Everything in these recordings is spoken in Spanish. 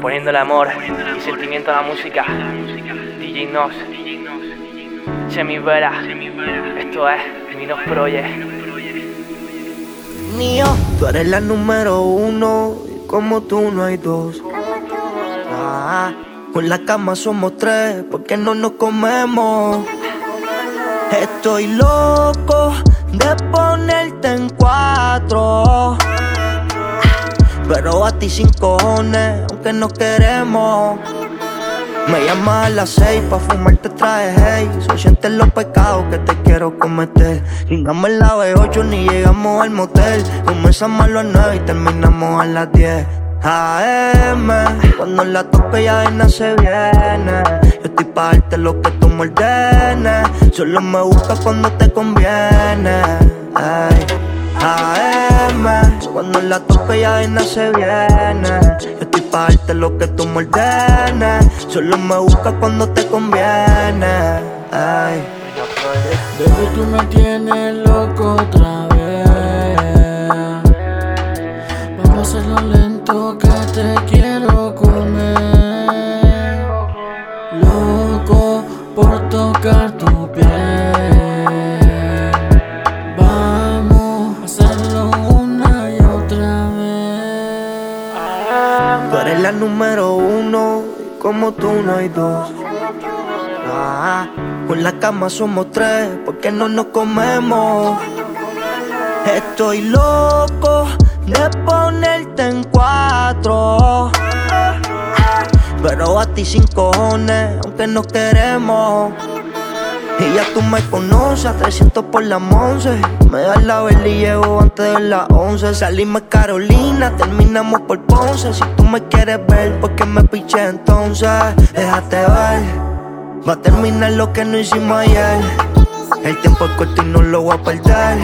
Poniendo el amor y sentimiento a la música. DJ Nos. Chemi Vera. Esto es Minos Project. Mío, tú eres la número uno. Y como tú no hay dos. Ah, con la cama somos tres. porque no nos comemos? Estoy loco de ponerte en cuatro. Pero a ti sin cojones, aunque no queremos. Me llamas a las seis pa' fumarte traje hey. Soy sientes los pecados que te quiero cometer. Llegamos la B8 ni llegamos al motel. Comenzamos a las nueve y terminamos a las 10 AM, cuando la toque ya de se viene. Yo estoy pa' darte lo que tú me ordenes. Solo me buscas cuando te conviene. AM, cuando la toque ya de se viene. Yo estoy pa' darte lo que tú me Solo me buscas cuando te conviene. Ay. Baby, tú me tienes loco otra vez. Vamos a hacerlo lento que te quiero comer. Loco por tocar tu piel Eres la número uno como tú no hay dos. Ah, con la cama somos tres porque no nos comemos. Estoy loco de ponerte en cuatro. Pero a ti sin cojones, aunque no queremos. Y ya tú me conoces, a 300 por la 11. Me das la vela y llego antes de las 11. Salimos Carolina, terminamos por Ponce. Si tú me quieres ver, ¿por qué me piché entonces? Déjate ver, va a terminar lo que no hicimos ayer. El tiempo es corto y no lo voy a perder.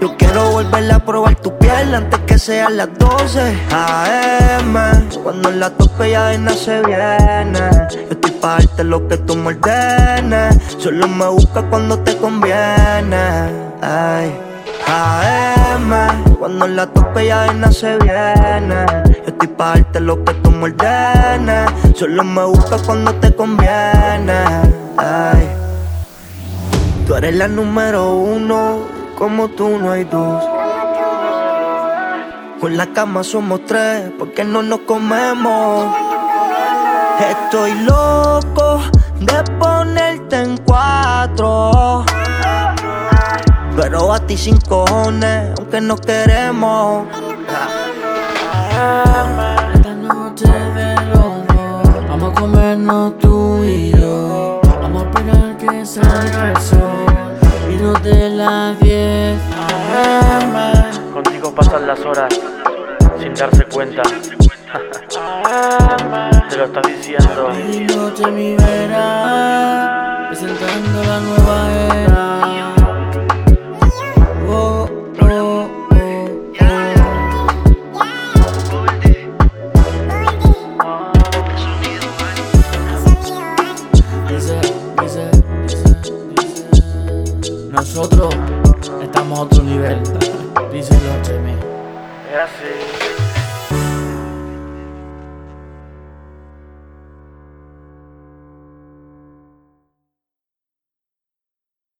Yo quiero volver a probar tu piel antes que sean las 12 AM. Cuando la tope ya de se viene. Yo estoy pa' lo que tú me ordenes. Solo me buscas cuando te conviene. Ay. AM. Cuando la tope ya de se viene. Yo estoy pa' darte lo que tú me ordenes. Solo me buscas cuando te conviene. Ay. Tú eres la número uno, como tú no hay dos. Con la cama somos tres, porque no nos comemos. Estoy loco de en cuatro. Pero a ti sin cojones, aunque no queremos. Esta noche de los dos Vamos a comernos tú y yo Vamos a esperar que salga el sol Vino de las 10 AM Contigo pasan las horas sin darse cuenta. Te lo estás diciendo. Y noche mi vera Presentando la nueva era. Oh, oh, oh, Dice, dice, dice, dice Nosotros estamos a otro nivel. Díselo, Chemi Es así.